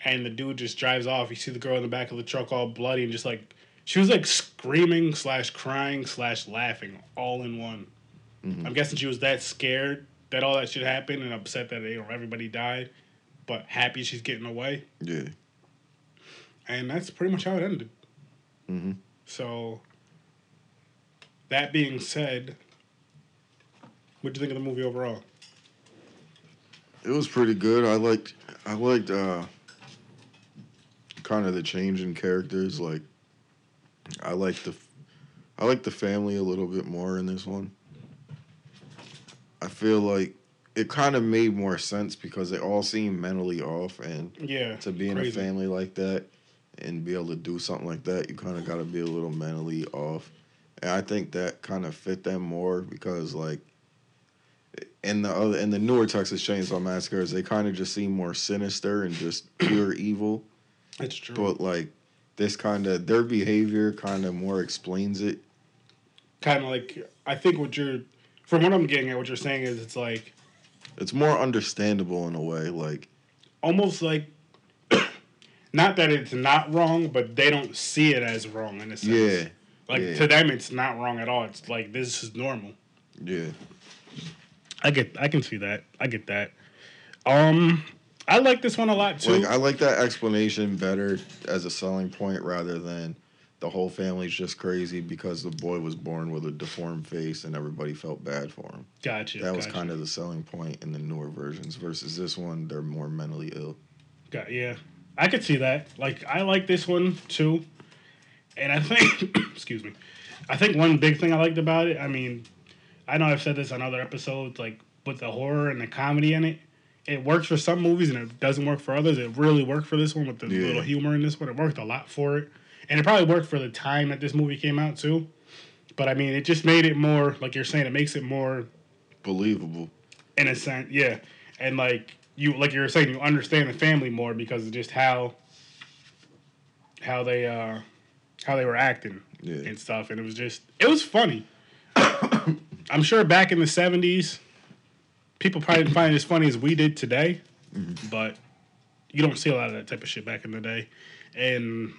And the dude just drives off. You see the girl in the back of the truck all bloody and just like she was like screaming slash crying slash laughing all in one. Mhm. I'm guessing she was that scared that all that shit happened and upset that you know everybody died, but happy she's getting away. Yeah. And that's pretty much how it ended. Mhm. So that being said, what'd you think of the movie overall? It was pretty good. I liked I liked uh kind of the change in characters like I liked the I liked the family a little bit more in this one. I feel like it kind of made more sense because they all seem mentally off and Yeah. to be in crazy. a family like that and be able to do something like that, you kind of got to be a little mentally off. And I think that kind of fit them more because like in the other in the newer Texas Chainsaw Massacres, they kind of just seem more sinister and just pure evil. It's true. But like this kind of their behavior kind of more explains it. kind of like I think what you're from what I'm getting at, what you're saying is it's like It's more understandable in a way. Like almost like not that it's not wrong, but they don't see it as wrong in a sense. yeah, Like yeah. to them, it's not wrong at all. It's like this is normal. yeah, I get, I can see that. I get that. Um, I like this one a lot too. Like I like that explanation better as a selling point rather than the whole family's just crazy because the boy was born with a deformed face and everybody felt bad for him. gotcha. that was gotcha. kind of the selling point in the newer versions versus this one they're more mentally ill. Got, yeah, I could see that. Like, I like this one too, and I think, excuse me, I think one big thing I liked about it. I mean, I know I've said this on other episodes, like with the horror and the comedy in it. It works for some movies and it doesn't work for others. It really worked for this one with the Yeah. little humor in this one. It worked a lot for it, and it probably worked for the time that this movie came out too. But I mean, it just made it more like you're saying. It makes it more Believable. in a sense, yeah. And like you, like you were saying, you understand the family more because of just how how they uh how they were acting Yeah. and stuff, and it was just it was funny. I'm sure back in the '70s, people probably didn't find it as funny as we did today, but you don't see a lot of that type of shit back in the day, and.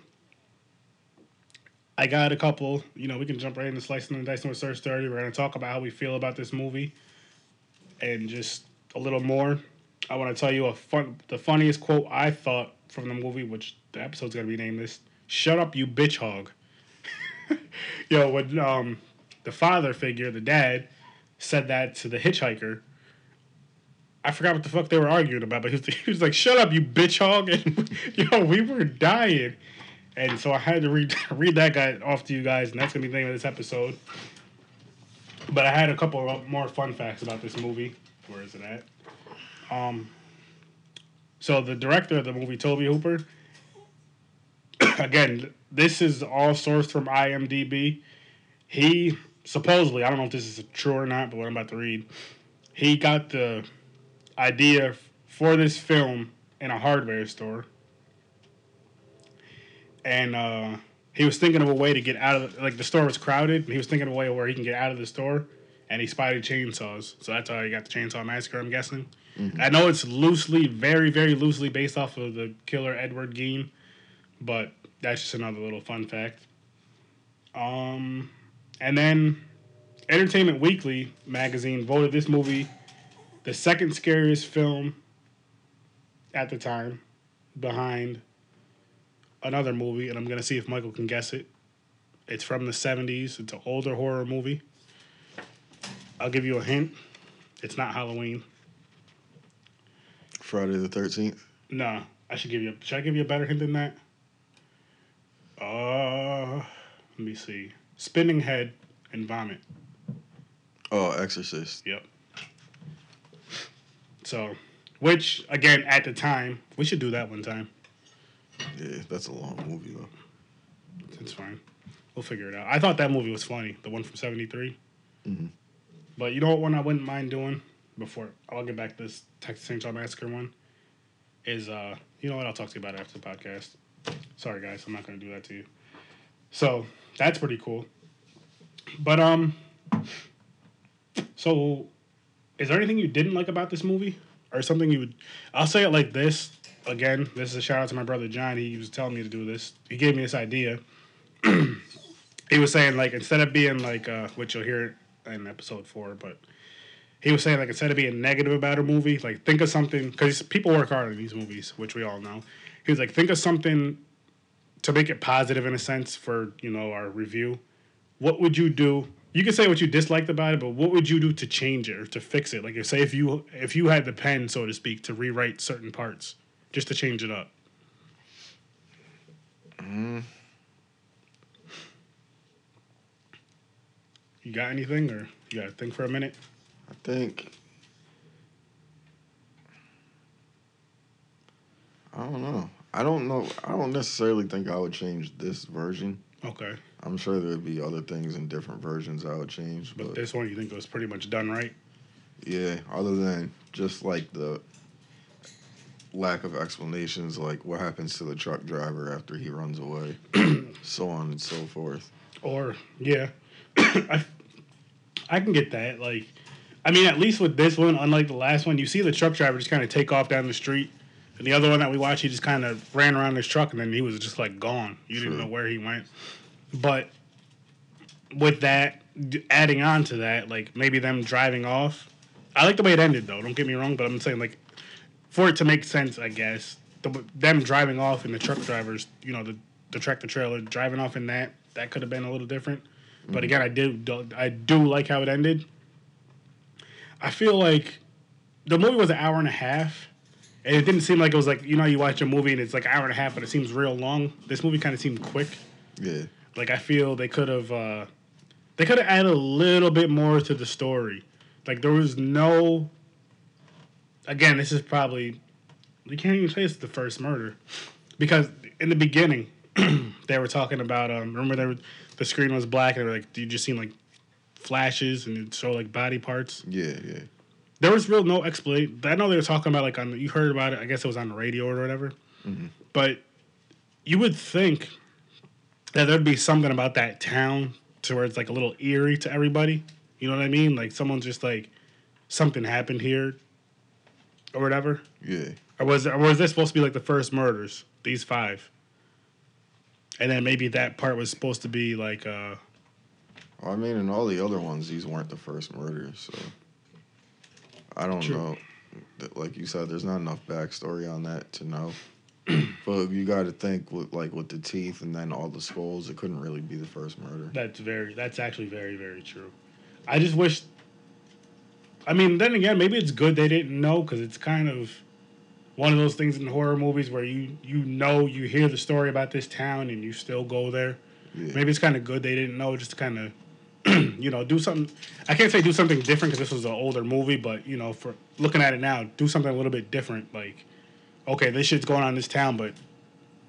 I got a couple. You know, we can jump right into slicing and dicing with Search Thirty. We're gonna talk about how we feel about this movie, and just a little more. I want to tell you a fun, the funniest quote I thought from the movie, which the episode's gonna be named this. Shut up, you bitch hog. Yo, when um, the father figure, the dad, said that to the hitchhiker. I forgot what the fuck they were arguing about, but he was, he was like, "Shut up, you bitch hog!" And yo, we were dying, and so I had to read read that guy off to you guys, and that's gonna be the name of this episode. But I had a couple more fun facts about this movie. Where is it at? Um. So the director of the movie, Tobe Hooper. again, this is all sourced from IMDb. He supposedly, I don't know if this is true or not, but what I'm about to read, he got the idea for this film in a hardware store, and uh, he was thinking of a way to get out of like the store was crowded, and he was thinking of a way where he can get out of the store, and he spotted chainsaws. So that's how he got the Chainsaw Massacre. I'm guessing. I know it's loosely, very, very loosely based off of the killer Edward Gein, but that's just another little fun fact. Um, and then Entertainment Weekly magazine voted this movie the second scariest film at the time, behind another movie, and I'm gonna see if Michael can guess it. It's from the '70s. It's an older horror movie. I'll give you a hint. It's not Halloween. Friday the Thirteenth. No, I should give you. Should I give you a better hint than that? Uh, let me see. Spinning head and vomit. Oh, Exorcist. Yep. So, which again at the time we should do that one time. Yeah, that's a long movie though. It's fine. We'll figure it out. I thought that movie was funny, the one from '73. Mhm. But you know what one I wouldn't mind doing before I'll get back to this Texas Chainsaw Massacre one is uh you know what I'll talk to you about it after the podcast. Sorry guys, I'm not gonna do that to you. So that's pretty cool. But um so is there anything you didn't like about this movie? Or something you would I'll say it like this. Again, this is a shout out to my brother John. He was telling me to do this. He gave me this idea. he was saying like instead of being like uh which you'll hear in episode four, but he was saying like instead of being negative about a movie, like think of something because people work hard in these movies, which we all know. He was like, think of something to make it positive in a sense for you know our review. What would you do? You can say what you disliked about it, but what would you do to change it or to fix it? Like, if say if you if you had the pen, so to speak, to rewrite certain parts, just to change it up. Mm. You got anything, or you got to think for a minute? I think. I don't know. I don't know. I don't necessarily think I would change this version. Okay, I'm sure there would be other things in different versions I would change, but but this one you think was pretty much done right? yeah, other than just like the lack of explanations, like what happens to the truck driver after he runs away, so on and so forth. Or yeah, I I can get that. Like, I mean, at least with this one, unlike the last one, you see the truck driver just kind of take off down the street, and the other one that we watched, he just kind of ran around his truck and then he was just like gone. You didn't know where he went. But with that, adding on to that, like maybe them driving off. I like the way it ended though. Don't get me wrong, but I'm saying like for it to make sense, I guess the, them driving off and the truck drivers, you know, the the tractor trailer driving off in that that could have been a little different. But mm-hmm. again, I do- I do like how it ended. I feel like the movie was an hour and a half, and it didn't seem like it was like you know you watch a movie and it's like an hour and a half, but it seems real long. This movie kind of seemed quick. Yeah, Like I feel they could have uh, they could have added a little bit more to the story. Like there was no. Again, this is probably you can't even say it's the first murder because in the beginning they were talking about um remember they were, the screen was black and they were like you just seen like flashes and it showed like body parts. yeah, yeah. There was real no explanation. I know they were talking about like on you heard about it. I guess it was on the radio or whatever. But you would think that there'd be something about that town to where it's like a little eerie to everybody. You know what I mean? Like someone's just like something happened here or whatever. Yeah. Or was or was this supposed to be like the first murders? These five. And then maybe that part was supposed to be like uh Well, I mean, in all the other ones, these weren't the first murders, so I don't True. know. Like you said, there's not enough backstory on that to know. but you got to think with like with the teeth and then all the skulls, it couldn't really be the first murder. That's very. That's actually very, very true. I just wish. I mean, then again, maybe it's good they didn't know because it's kind of one of those things in horror movies where you you know you hear the story about this town and you still go there. Yeah. Maybe it's kind of good they didn't know, just to kind of you know do something. I can't say do something different because this was an older movie, but you know, for looking at it now, do something a little bit different. Like, okay, this shit's going on in this town, but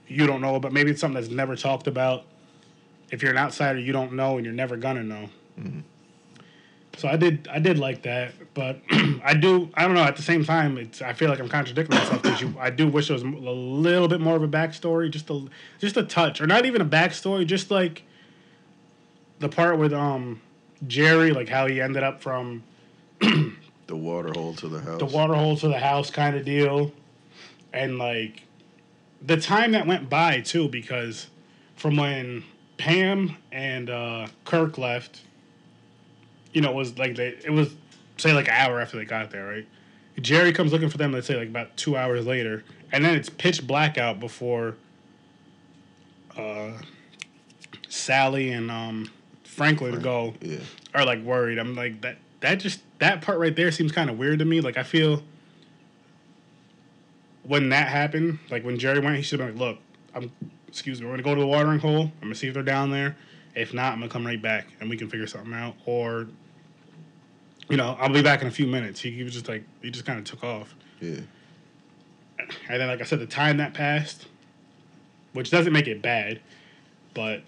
you don't know But Maybe it's something that's never talked about. If you're an outsider, you don't know, and you're never gonna know. Mm-hmm. So I did I did like that, but I do I don't know. At the same time, it's I feel like I'm contradicting myself because you I do wish there was a little bit more of a backstory, just a just a touch, or not even a backstory, just like the part with um Jerry, like how he ended up from The water hole to the house. the water hole to the house kind of deal, and like the time that went by too, because from when Pam and uh, Kirk left, you know, it was like they it was say like an hour after they got there, right? Jerry comes looking for them. Let's say like about two hours later, and then it's pitch black out before uh, Sally and um, Franklin to go Yeah. are like worried. I'm like that. That just that part right there seems kind of weird to me. Like I feel when that happened, like when Jerry went, he should have been like, "Look, I'm excuse me, we're gonna go to the watering hole. I'm gonna see if they're down there. If not, I'm gonna come right back and we can figure something out. Or, you know, I'll be back in a few minutes." He, he was just like he just kind of took off. Yeah. And then, like I said, the time that passed, which doesn't make it bad, but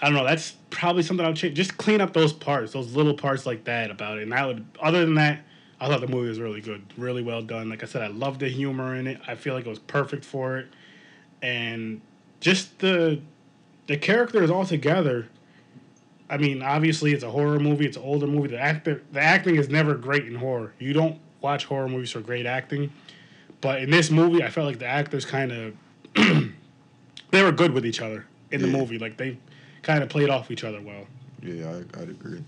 I don't know. That's probably something I'll change. Just clean up those parts, those little parts like that about it. And that would, other than that, I thought the movie was really good, really well done. Like I said, I love the humor in it. I feel like it was perfect for it, and just the the characters all together. I mean, obviously, it's a horror movie. It's an older movie. The actor, the acting is never great in horror. You don't watch horror movies for great acting. But in this movie, I felt like the actors kind of they were good with each other in the Yeah. movie. Like they kind of played off each other well. Yeah, I, I'd agree.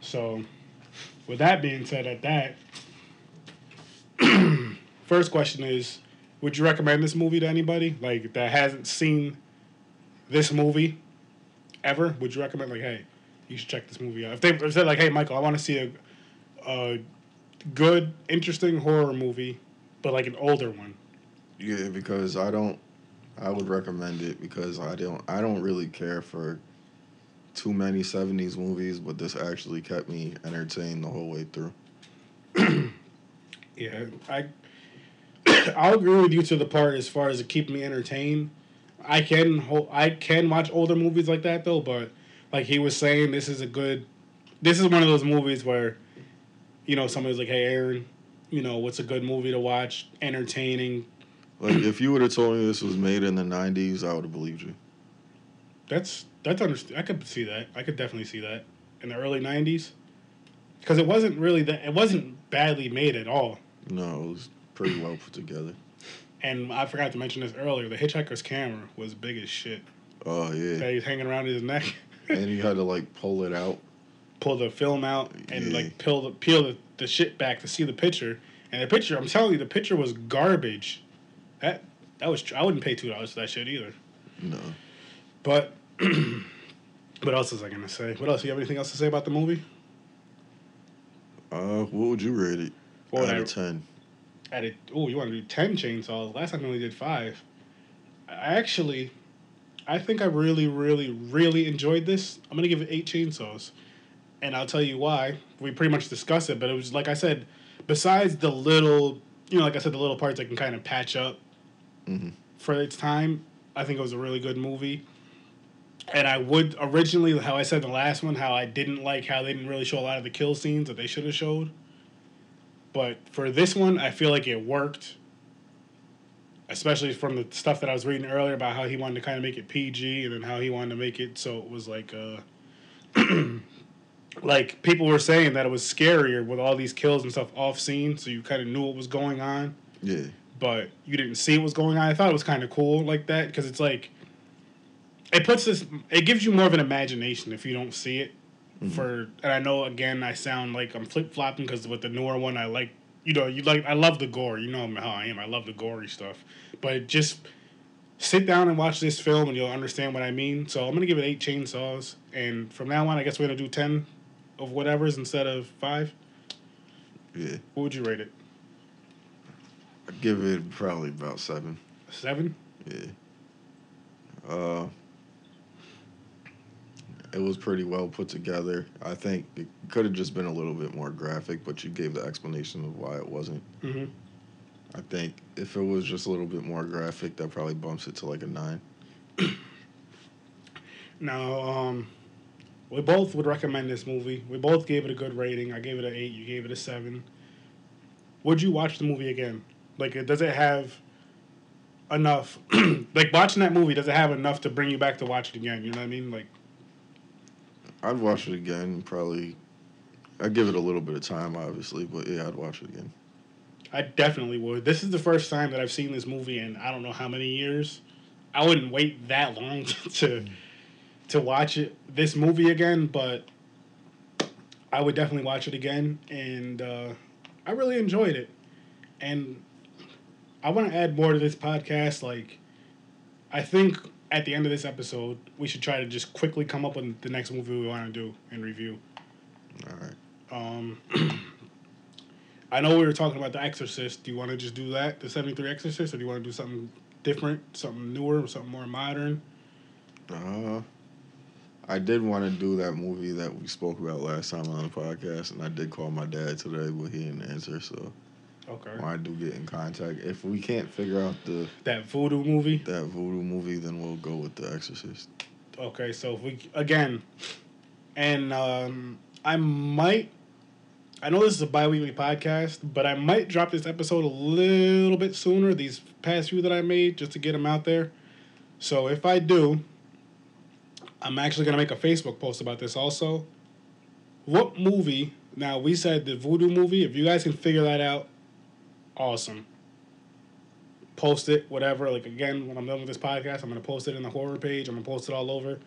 So, with that being said, at that, first question is, would you recommend this movie to anybody like that hasn't seen this movie ever? Would you recommend like, hey, you should check this movie out? If they said like, hey, Michael, I want to see a, a good, interesting horror movie, but like an older one. Yeah, because I don't. I would recommend it because I don't. I don't really care for too many '70s movies, but this actually kept me entertained the whole way through. Yeah, I I'll agree with you to the part as far as it keep me entertained. I can ho- I can watch older movies like that though, but like he was saying, this is a good. This is one of those movies where, you know, somebody's like, "Hey, Aaron, you know, what's a good movie to watch? Entertaining." Like if you would have told me this was made in the '90s, I would have believed you. That's that's I could see that. I could definitely see that in the early '90s, because it wasn't really that. It wasn't badly made at all. No, it was pretty well put together. And I forgot to mention this earlier. The hitchhiker's camera was big as shit. Oh yeah, that he's hanging around his neck. and you had to like pull it out. Pull the film out and Yeah. like peel the peel the, the shit back to see the picture. And the picture, I'm telling you, the picture was garbage. That that was I wouldn't pay two dollars for that shit either. No, But what else was I gonna say? What else? You have anything else to say about the movie? uh, what would you rate it would out I of ten? at it? Oh, you want to do ten chainsaws? Last time I only did five. I actually, I think I really, really, really enjoyed this. I'm gonna give it eight chainsaws, and I'll tell you why. We pretty much discussed it, but it was like I said. Besides the little, you know, like I said, the little parts I can kind of patch up Mhm. for its time. I think it was a really good movie. And I would originally, how I said the last one, how I didn't like how they didn't really show a lot of the kill scenes that they should have showed. But for this one, I feel like it worked. Especially from the stuff that I was reading earlier about how he wanted to kind of make it PG and then how he wanted to make it so it was like uh like people were saying that it was scarier with all these kills and stuff off scene, so you kind of knew what was going on Yeah, but you didn't see what was going on. I thought it was kind of cool like that because it's like it puts this. It gives you more of an imagination if you don't see it. Mm-hmm. For and I know again I sound like I'm flip flopping because with the newer one I like you know you like I love the gore. You know how I am. I love the gory stuff. But just sit down and watch this film and you'll understand what I mean. So I'm gonna give it eight chainsaws, and from now on I guess we're gonna do ten of whatever's instead of five. yeah. What would you rate it? I'd give it probably about seven. Seven. Yeah. Uh, it was pretty well put together. I think it could have just been a little bit more graphic, but you gave the explanation of why it wasn't. Mm-hmm. I think if it was just a little bit more graphic, that probably bumps it to like a nine. Now, um, we both would recommend this movie. We both gave it a good rating. I gave it an eight. You gave it a seven. Would you watch the movie again? Like, does it have enough? like watching that movie, does it have enough to bring you back to watch it again? You know what I mean? Like, I'd watch it again. Probably, I'd give it a little bit of time, obviously, but yeah, I'd watch it again. I definitely would. This is the first time that I've seen this movie in I don't know how many years. I wouldn't wait that long to to watch it this movie again, but I would definitely watch it again, and uh, I really enjoyed it. And I want to add more to this podcast. Like, I think at the end of this episode, we should try to just quickly come up with the next movie we want to do and review. All right. Um, I know we were talking about The Exorcist. Do you want to just do that, the 73 Exorcist, or do you want to do something different, something newer, something more modern? Uh, I did want to do that movie that we spoke about last time on the podcast, and I did call my dad today, but he didn't answer. So Okay. I do get in contact, if we can't figure out the That voodoo movie? that voodoo movie, then we'll go with The Exorcist. Okay, so if we, again, and um, I might, I know this is a bi weekly podcast, but I might drop this episode a little bit sooner, these past few that I made, just to get them out there. So if I do, I'm actually going to make a Facebook post about this also. What movie, now we said the voodoo movie, if you guys can figure that out, awesome. Post it, whatever. Like, again, when I'm done with this podcast, I'm to post it in the horror page. I'm to post it all over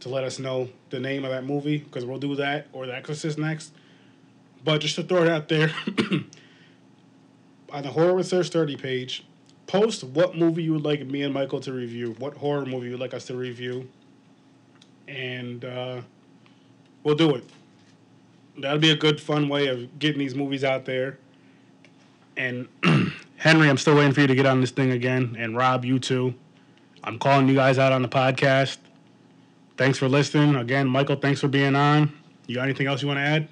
to let us know the name of that movie because we'll do that or The Exorcist next. But just to throw it out there, on the Horror Research 30 page, post what movie you would like me and Michael to review, what horror movie you would like us to review, and uh, we'll do it. That'll be a good, fun way of getting these movies out there. And Henry, I'm still waiting for you to get on this thing again, and Rob, you too. I'm calling you guys out on the podcast. Thanks for listening. Again, Michael, thanks for being on. You got anything else you want to add?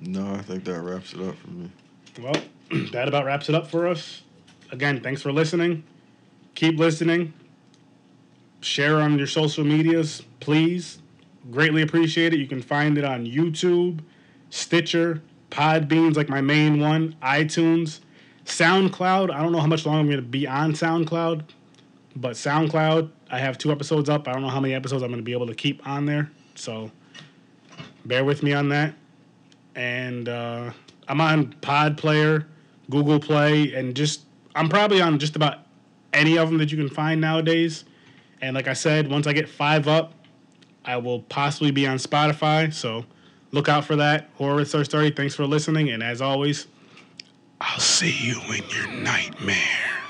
No, I think that wraps it up for me. Well, that about wraps it up for us. Again, thanks for listening. Keep listening. Share on your social medias, please. Greatly appreciate it. You can find it on YouTube, Stitcher, Podbeans, like my main one, iTunes, SoundCloud. I don't know how much longer I'm going to be on SoundCloud, but SoundCloud, I have two episodes up. I don't know how many episodes I'm going to be able to keep on there. So bear with me on that. And uh, I'm on Pod Player, Google Play, and just I'm probably on just about any of them that you can find nowadays. And like I said, once I get five up, I will possibly be on Spotify. So look out for that. Horror Research 30. Thanks for listening. And as always, I'll see you in your nightmare.